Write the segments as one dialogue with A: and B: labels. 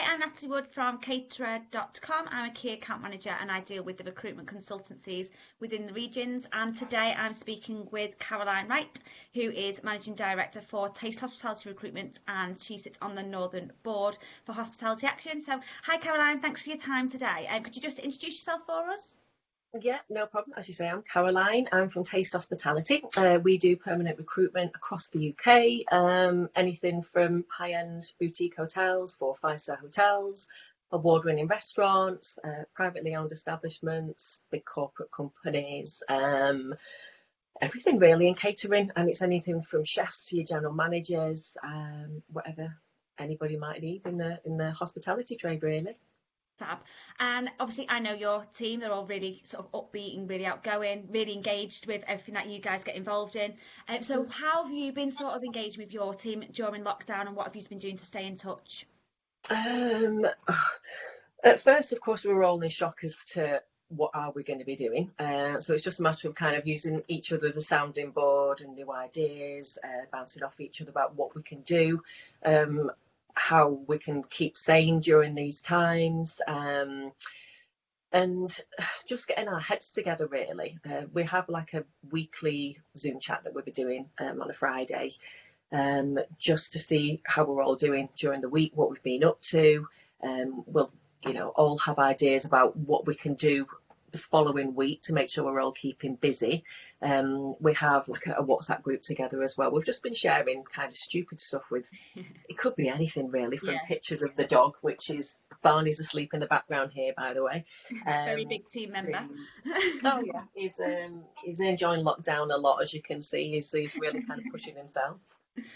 A: Hi, I'm Natalie Wood from caterer.com. I'm a key account manager and I deal with the recruitment consultancies within the regions. And today I'm speaking with Caroline Wright, who is Managing Director for Taste Hospitality Recruitment and she sits on the Northern Board for Hospitality Action. So, hi Caroline, thanks for your time today. Um, could you just introduce yourself for us?
B: Yeah, no problem. As you say, I'm Caroline. I'm from Taste Hospitality. Uh, we do permanent recruitment across the UK. Um, anything from high-end boutique hotels, four five-star hotels, award-winning restaurants, uh, privately owned establishments, big corporate companies. Um, everything really in catering, and it's anything from chefs to your general managers, um, whatever anybody might need in the in the hospitality trade, really.
A: And obviously, I know your team, they're all really sort of upbeat and really outgoing, really engaged with everything that you guys get involved in. Um, so, how have you been sort of engaged with your team during lockdown and what have you been doing to stay in touch?
B: Um, at first, of course, we were all in shock as to what are we going to be doing. Uh, so it's just a matter of kind of using each other as a sounding board and new ideas, uh, bouncing off each other about what we can do. Um, how we can keep sane during these times. Um, and just getting our heads together really. Uh, we have like a weekly Zoom chat that we'll be doing um, on a Friday um, just to see how we're all doing during the week, what we've been up to. Um, we'll, you know, all have ideas about what we can do the following week to make sure we're all keeping busy. Um, we have like a, WhatsApp group together as well. We've just been sharing kind of stupid stuff with, it could be anything really, from yeah. pictures of the dog, which is Barney's asleep in the background here, by the way.
A: Um, Very big team member.
B: oh yeah, he's um, he's enjoying lockdown a lot, as you can see. He's, he's really kind of pushing himself.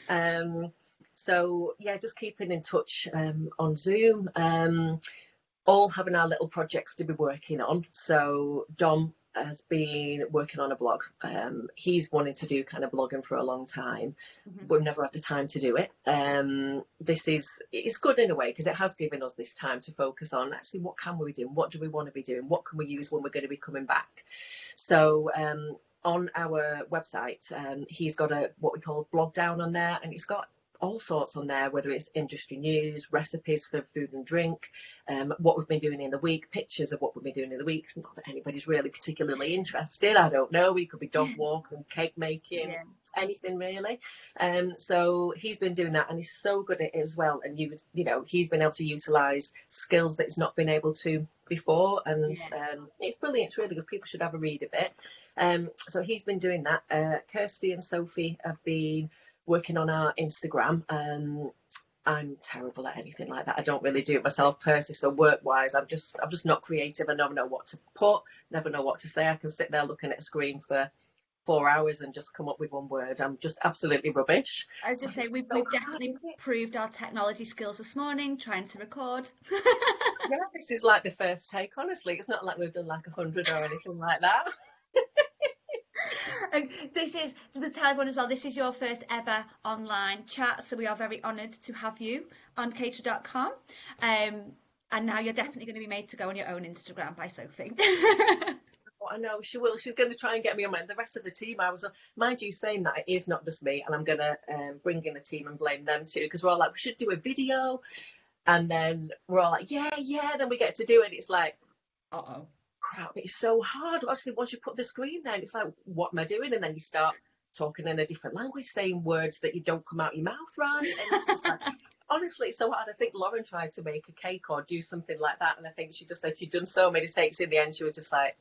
B: Um, so yeah, just keeping in touch um, on Zoom. Um, all having our little projects to be working on. So Dom has been working on a blog. Um, he's wanted to do kind of blogging for a long time. Mm-hmm. We've never had the time to do it. Um, this is it's good in a way because it has given us this time to focus on actually what can we do, what do we want to be doing, what can we use when we're going to be coming back. So um, on our website, um, he's got a what we call blog down on there, and he's got all sorts on there, whether it's industry news, recipes for food and drink, um, what we've been doing in the week, pictures of what we've been doing in the week. Not that anybody's really particularly interested. I don't know. We could be dog walk and cake making. Yeah. Anything really, um, so he's been doing that, and he's so good at it as well. And you, you know, he's been able to utilise skills that he's not been able to before, and yeah. um, it's brilliant. It's really good. People should have a read of it. Um, so he's been doing that. Uh, Kirsty and Sophie have been working on our Instagram. Um, I'm terrible at anything like that. I don't really do it myself personally. So work wise, I'm just I'm just not creative. I never know what to put, never know what to say. I can sit there looking at a screen for four hours and just come up with one word. I'm just absolutely rubbish.
A: I was just saying we've, we've definitely improved our technology skills this morning trying to record.
B: yeah, this is like the first take. Honestly, it's not like we've done like a hundred or anything like that.
A: And this is the tell everyone as well. This is your first ever online chat, so we are very honoured to have you on caterer.com. Um, and now you're definitely going to be made to go on your own Instagram by Sophie.
B: I know she will. She's going to try and get me on. The rest of the team, I was, mind you, saying that it is not just me, and I'm going to um, bring in a team and blame them too, because we're all like, we should do a video, and then we're all like, yeah, yeah. Then we get to do it. It's like, uh oh, crap, it's so hard. Obviously, once you put the screen there, it's like, what am I doing? And then you start talking in a different language, saying words that you don't come out your mouth right. And like, honestly, it's so hard. I think Lauren tried to make a cake or do something like that, and I think she just said she'd done so many takes. In the end, she was just like,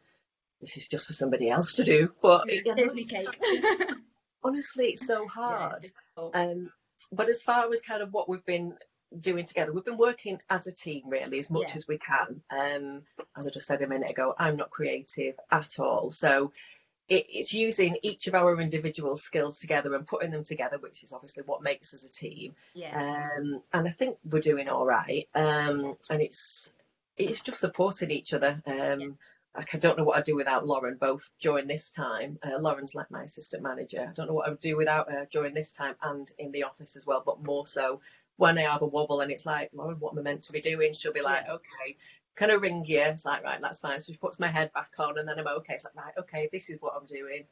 B: "This is just for somebody else to do." But it, know, cake. honestly, it's so hard. Yeah, it's um, but as far as kind of what we've been doing together. We've been working as a team really as much yeah. as we can. Um, as I just said a minute ago, I'm not creative at all. So it, it's using each of our individual skills together and putting them together, which is obviously what makes us a team. Yeah. Um, and I think we're doing all right. Um, and it's it's just supporting each other. Um, yeah. Like I don't know what I'd do without Lauren, both during this time. Uh, Lauren's like my assistant manager. I don't know what I would do without her during this time and in the office as well, but more so when I have a wobble and it's like, Lauren, what am I meant to be doing? She'll be like, yeah. okay, can I ring you? It's like, right, that's fine. So she puts my head back on and then I'm okay. It's like, right, okay, this is what I'm doing.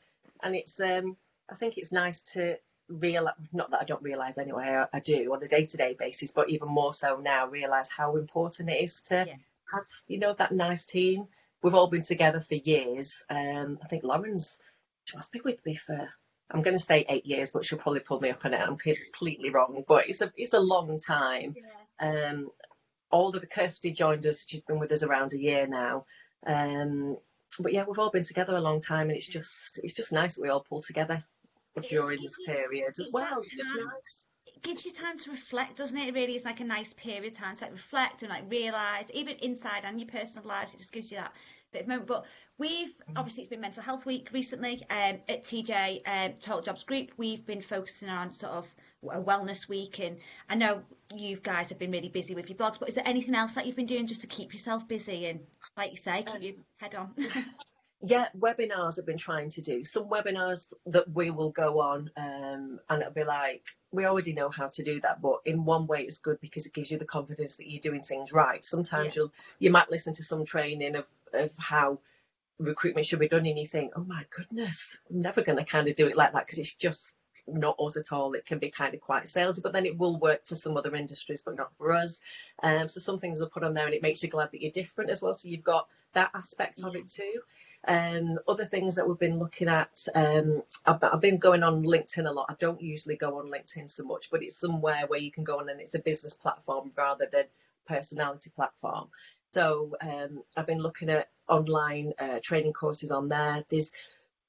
B: And it's, um, I think it's nice to real not that I don't realise anyway, I, I do on a day to day basis, but even more so now realise how important it is to
A: Yeah.
B: have you know that nice team. We've all been together for years. Um, I think Lauren's she must be with me for I'm going to say eight years, but she'll probably pull me up on it. I'm completely wrong, but it's a it's a long time. Um, older Kirsty joined us. She's been with us around a year now. Um, but yeah, we've all been together a long time, and it's just it's just nice that we all pull together during this period as well. It's just nice.
A: It gives you time to reflect, doesn't it? It really it's like a nice period of time to like reflect and like realise, even inside and your personal lives, it just gives you that bit of moment. But we've obviously it's been Mental Health Week recently um, at TJ um, Total Jobs Group. We've been focusing on sort of a wellness week, and I know you guys have been really busy with your blogs. But is there anything else that you've been doing just to keep yourself busy and, like you say, keep your head on?
B: Yeah, webinars I've been trying to do. Some webinars that we will go on, um, and it'll be like, we already know how to do that, but in one way it's good because it gives you the confidence that you're doing things right. Sometimes you'll you might listen to some training of of how recruitment should be done, and you think, oh my goodness, I'm never going to kind of do it like that because it's just not us at all. It can be kind of quite salesy, but then it will work for some other industries, but not for us. Um, so some things are put on there, and it makes you glad that you're different as well. So you've got that aspect of it too. Um, other things that we've been looking at, um, I've, I've been going on LinkedIn a lot. I don't usually go on LinkedIn so much, but it's somewhere where you can go on and it's a business platform rather than personality platform. So um, I've been looking at online uh, training courses on there. There's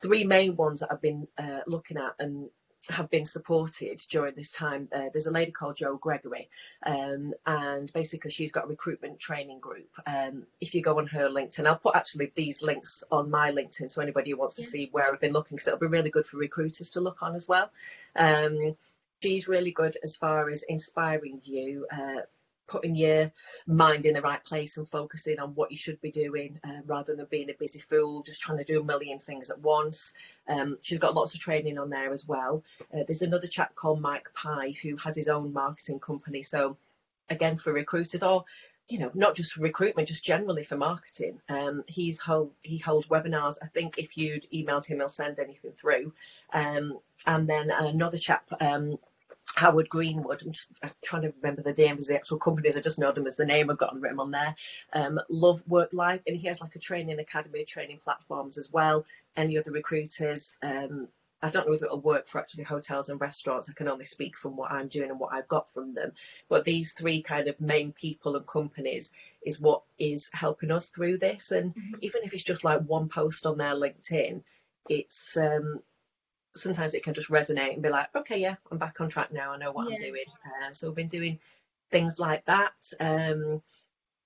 B: three main ones that I've been uh, looking at and have been supported during this time. Uh, there's a lady called Jo Gregory, um, and basically she's got a recruitment training group. Um, if you go on her LinkedIn, I'll put actually these links on my LinkedIn so anybody who wants to
A: Yeah.
B: see where I've been looking, because it'll be really good for recruiters to look on as well. Um, she's really good as far as inspiring you. Uh, putting your mind in the right place and focusing on what you should be doing uh, rather than being a busy fool just trying to do a million things at once. Um, she's got lots of training on there as well. Uh, there's another chap called mike pye who has his own marketing company. So again for recruiters or you know not just for recruitment just generally for marketing um, he's hold, he holds webinars. I think if you'd emailed him he'll send anything through. Um, and then another chap um, Howard Greenwood. I'm, just, I'm trying to remember the names of the actual companies. I just know them as the name. I've got them written on there. Um, Love Work Life, and he has like a training academy, training platforms as well. Any other recruiters? Um, I don't know whether it'll work for actually hotels and restaurants. I can only speak from what I'm doing and what I've got from them. But these three kind of main people and companies is what is helping us through this. And
A: Mhm.
B: even if it's just like one post on their LinkedIn, it's um, sometimes it can just resonate and be like, okay, yeah, I'm back on track now. I know what I'm doing. Um, so we've been doing things like that. Um,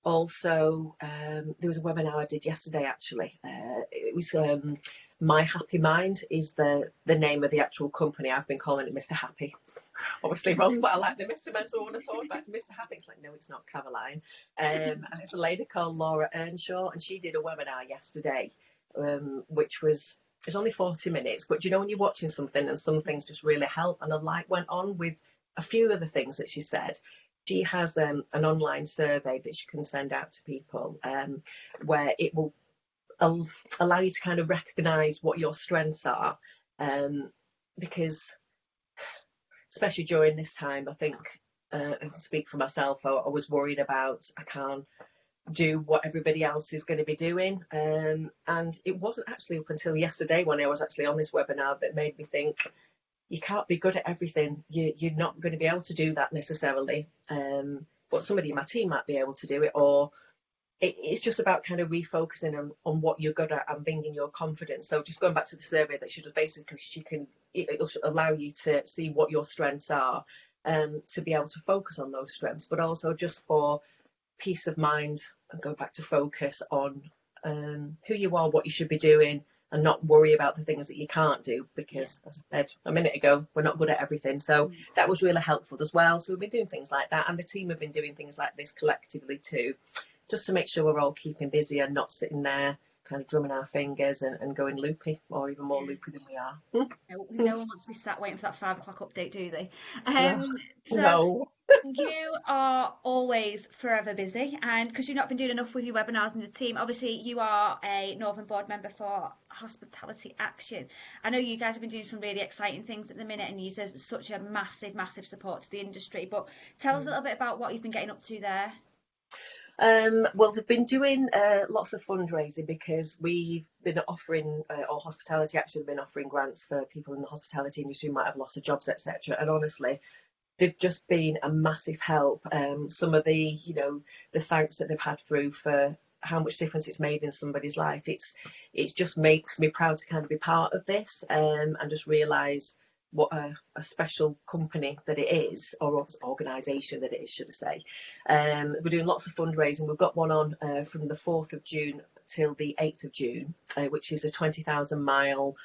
B: also, um, there was a webinar I did yesterday. Actually, uh, it was um, My Happy Mind is the the name of the actual company. I've been calling it Mr. Happy. Obviously wrong, but I like the Mr. Man, so I want to talk about Mr. Happy. It's like, no, it's not Caroline. Um, and it's a lady called Laura Earnshaw, and she did a webinar yesterday, um, which was it's only 40 minutes, but you know when you're watching something and some things just really help, and a light went on with a few of the things that she said. She has um, an online survey that she can send out to people um, where it will al- allow you to kind of recognise what your strengths are. Um, because, especially during this time, I think, uh, I can speak for myself, I, I was worried about I can't do what everybody else is going to be doing. Um, and it wasn't actually up until yesterday when I was actually on this webinar that made me think you can't be good at everything. You, you're not going to be able to do that necessarily. Um, but somebody in my team might be able to do it, or it, it's just about kind of refocusing on, on what you're good at and bringing your confidence. So just going back to the survey that she does, basically she can it, it'll allow you to see what your strengths are, um, to be able to focus on those strengths, but also just for peace of mind and go back to focus on um, who you are, what you should be doing, and not worry about the things that you can't do because, as I said a minute ago, we're not good at everything. So that was really helpful as well. So we've been doing things like that, and the team have been doing things like this collectively too, just to make sure we're all keeping busy and not sitting there kind of drumming our fingers and, and going loopy or even more loopy than we are.
A: No, no one wants to be sat waiting for that five o'clock update, do they? Um, so
B: no.
A: you are always forever busy, and because you've not been doing enough with your webinars and the team, obviously you are a Northern Board member for Hospitality Action. I know you guys have been doing some really exciting things at the minute, and you're such a massive, massive support to the industry. But tell us a mm. little bit about what you've been getting up to there.
B: Um, well, they've been doing uh, lots of fundraising because we've been offering, uh, or hospitality actually been offering grants for people in the hospitality industry who might have lost their jobs, etc. And honestly, they've just been a massive help. Um, some of the, you know, the thanks that they've had through for how much difference it's made in somebody's life. It's it just makes me proud to kind of be part of this um, and just realise what a, a, special company that it is, or organisation that it is, should I say. Um, we're doing lots of fundraising. We've got one on uh, from the 4th of June till the 8th of June, uh, which is a 20,000 mile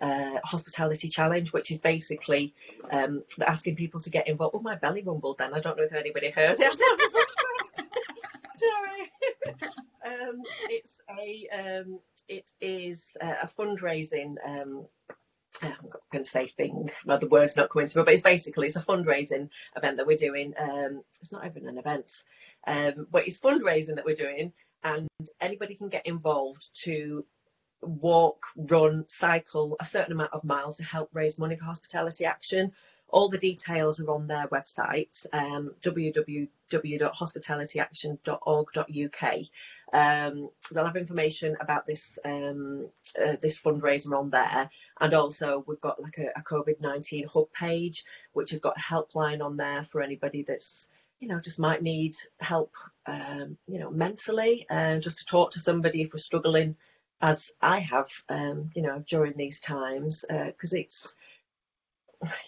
B: uh, hospitality challenge, which is basically um, asking people to get involved. Oh, my belly rumbled then. I don't know if anybody heard it. um, it's a um, it is a fundraising um, I'm going to say thing, well, the word's not me, but it's basically it's a fundraising event that we're doing. Um, it's not even an event, um, but it's fundraising that we're doing, and anybody can get involved to walk, run, cycle a certain amount of miles to help raise money for hospitality action. All the details are on their website, um, www.hospitalityaction.org.uk. Um, they'll have information about this um, uh, this fundraiser on there, and also we've got like a, a COVID nineteen hub page, which has got a helpline on there for anybody that's you know just might need help, um, you know, mentally, uh, just to talk to somebody if we're struggling, as I have, um, you know, during these times, because uh, it's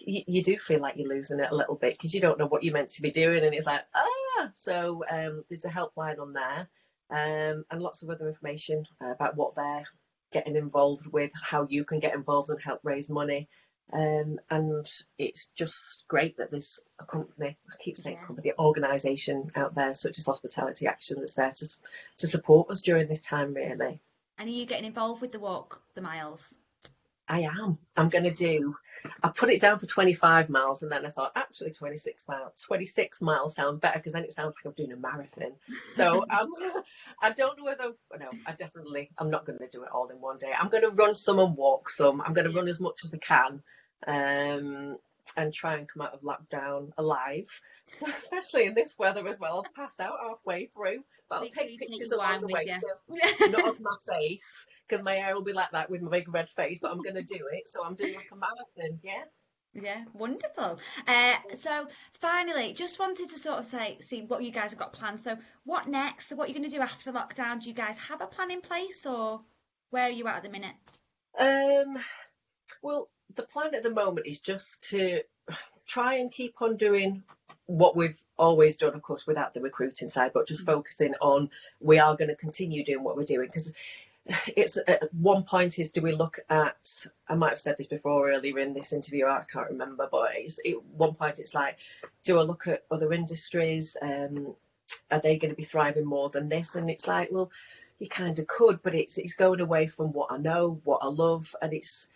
B: you, you, do feel like you're losing it a little bit because you don't know what you're meant to be doing, and it's like ah. So um, there's a helpline on there, um, and lots of other information uh, about what they're getting involved with, how you can get involved and help raise money. Um, and it's just great that there's a company, I keep saying yeah. company, organisation out there such as Hospitality Action that's there to to support us during this time, really.
A: And are you getting involved with the walk, the miles?
B: I am. I'm going to do I put it down for 25 miles and then I thought actually 26 miles 26 miles sounds better because then it sounds like I'm doing a marathon. So um, I don't know whether no I definitely I'm not going to do it all in one day. I'm going to run some and walk some. I'm going to run as much as I can um, and try and come out of lockdown alive. Especially in this weather as well. I'll pass out halfway through but I'll take pictures along the way so not of my face because my hair will be like that with my big red face, but I'm going to do it. So I'm doing like a marathon. Yeah.
A: Yeah, wonderful. Uh, so finally, just wanted to sort of say, see what you guys have got planned. So what next? So what are you going to do after lockdown? Do you guys have a plan in place, or where are you at at the minute?
B: Um, well, the plan at the moment is just to try and keep on doing what we've always done, of course, without the recruiting side, but just mm. focusing on we are going to continue doing what we're doing because it's one point is do we look at I might have said this before earlier in this interview I can't remember but it's it, one point it's like do I look at other industries um, are they going to be thriving more than this? And it's like well you kind of could but it's it's going away from what I know what I love and it's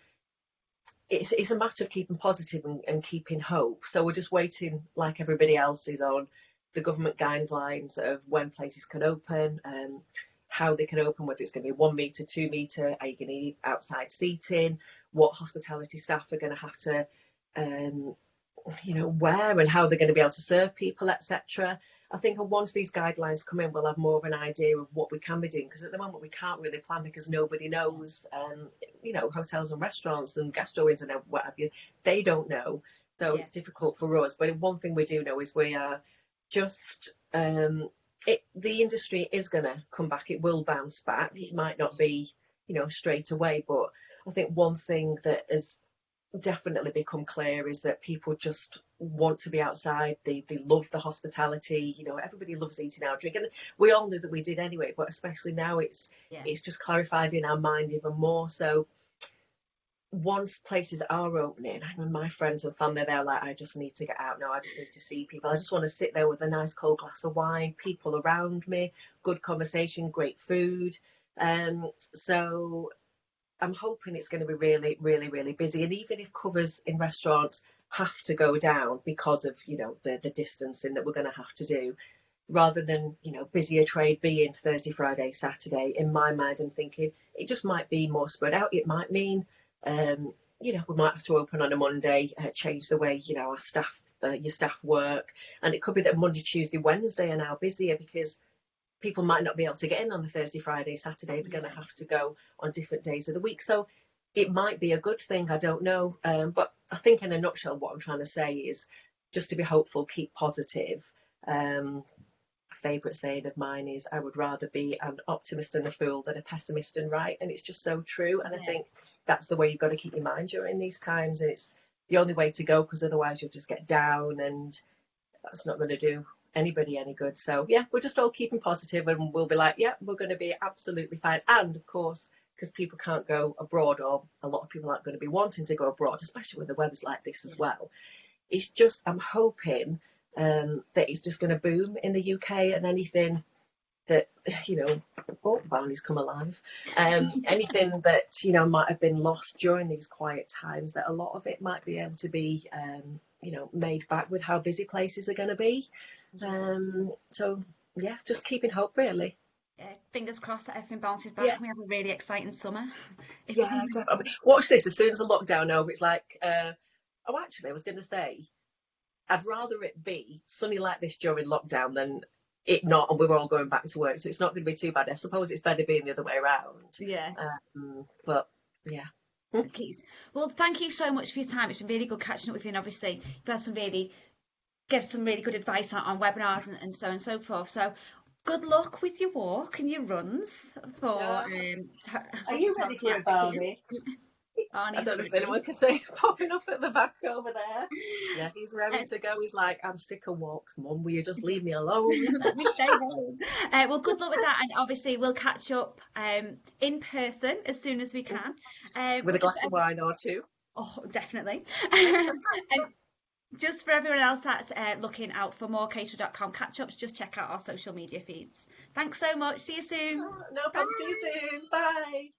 B: it's it's a matter of keeping positive and, and keeping hope. So we're just waiting like everybody else is on the government guidelines of when places can open um, how they can open, whether it's going to be one metre, two metre, are you going to need outside seating, what hospitality staff are going to have to, um, you know, wear and how they're going to be able to serve people, etc. I think once these guidelines come in, we'll have more of an idea of what we can be doing because at the moment we can't really plan because nobody knows. Um, you know, hotels and restaurants and gastro and what have you, they don't know. So yeah. it's difficult for us. But one thing we do know is we are just um, it, the industry is going to come back. It will bounce back. It might not be, you know, straight away, but I think one thing that has definitely become clear is that people just want to be outside. They they love the hospitality. You know, everybody loves eating out, drinking. We all knew that we did anyway, but especially now, it's yeah. it's just clarified in our mind even more. So once places are opening, I mean, my friends and family, they're like, I just need to get out now. I just need to see people. I just want to sit there with a nice cold glass of wine, people around me, good conversation, great food. Um, so I'm hoping it's going to be really, really, really busy. And even if covers in restaurants have to go down because of you know the the distancing that we're going to have to do rather than you know busier trade being Thursday, Friday, Saturday. In my mind, I'm thinking it just might be more spread out. It might mean um, you know we might have to open on a Monday, uh, change the way you know our staff uh, your staff work, and it could be that Monday, Tuesday, Wednesday are now busier because people might not be able to get in on the Thursday, Friday, Saturday. They're going to have to go on different days of the week. So it might be a good thing. I don't know, um, but I think in a nutshell, what I'm trying to say is just to be hopeful, keep positive. Um, favourite saying of mine is I would rather be an optimist and a fool than a pessimist and right. And it's just so true. And yeah. I think that's the way you've got to keep your mind during these times. And it's the only way to go because otherwise you'll just get down and that's not going to do anybody any good. So yeah, we're just all keeping positive and we'll be like, yeah, we're going to be absolutely fine. And of course, because people can't go abroad or a lot of people aren't going to be wanting to go abroad, especially when the weather's like this as well. It's just, I'm hoping um, that it's just going to boom in the UK and anything that, you know, oh, Barney's come alive. Um, anything that, you know, might have been lost during these quiet times, that a lot of it might be able to be, um, you know, made back with how busy places are going to be. Um, so, yeah, just keeping hope, really.
A: Yeah, fingers crossed that everything bounces back yeah. and we have a really exciting summer.
B: yeah, exactly. Watch this. As soon as the lockdown over, it's like, uh, oh, actually, I was going to say, I'd rather it be sunny like this during lockdown than it not, and we're all going back to work. So it's not going to be too bad. I suppose it's better being the other way around.
A: Yeah.
B: Um, but yeah.
A: Well, thank you so much for your time. It's been really good catching up with you, and obviously you've had some really give some really good advice on, on webinars and, and so on and so forth. So good luck with your walk and your runs for. Yeah.
B: Um, Are you ready for it, Barbie? I don't know if anyone can say he's popping up at the back over there. Yeah, he's ready to go. He's like, I'm sick of walks, Mum. Will you just leave me alone?
A: Let me stay home. Uh, well, good luck with that, and obviously we'll catch up um, in person as soon as we can.
B: Um, with a glass of wine or two.
A: Oh, definitely. and just for everyone else that's uh, looking out for more caterer.com catch ups, just check out our social media feeds. Thanks so much. See you soon.
B: Oh, no problem. See you soon. Bye.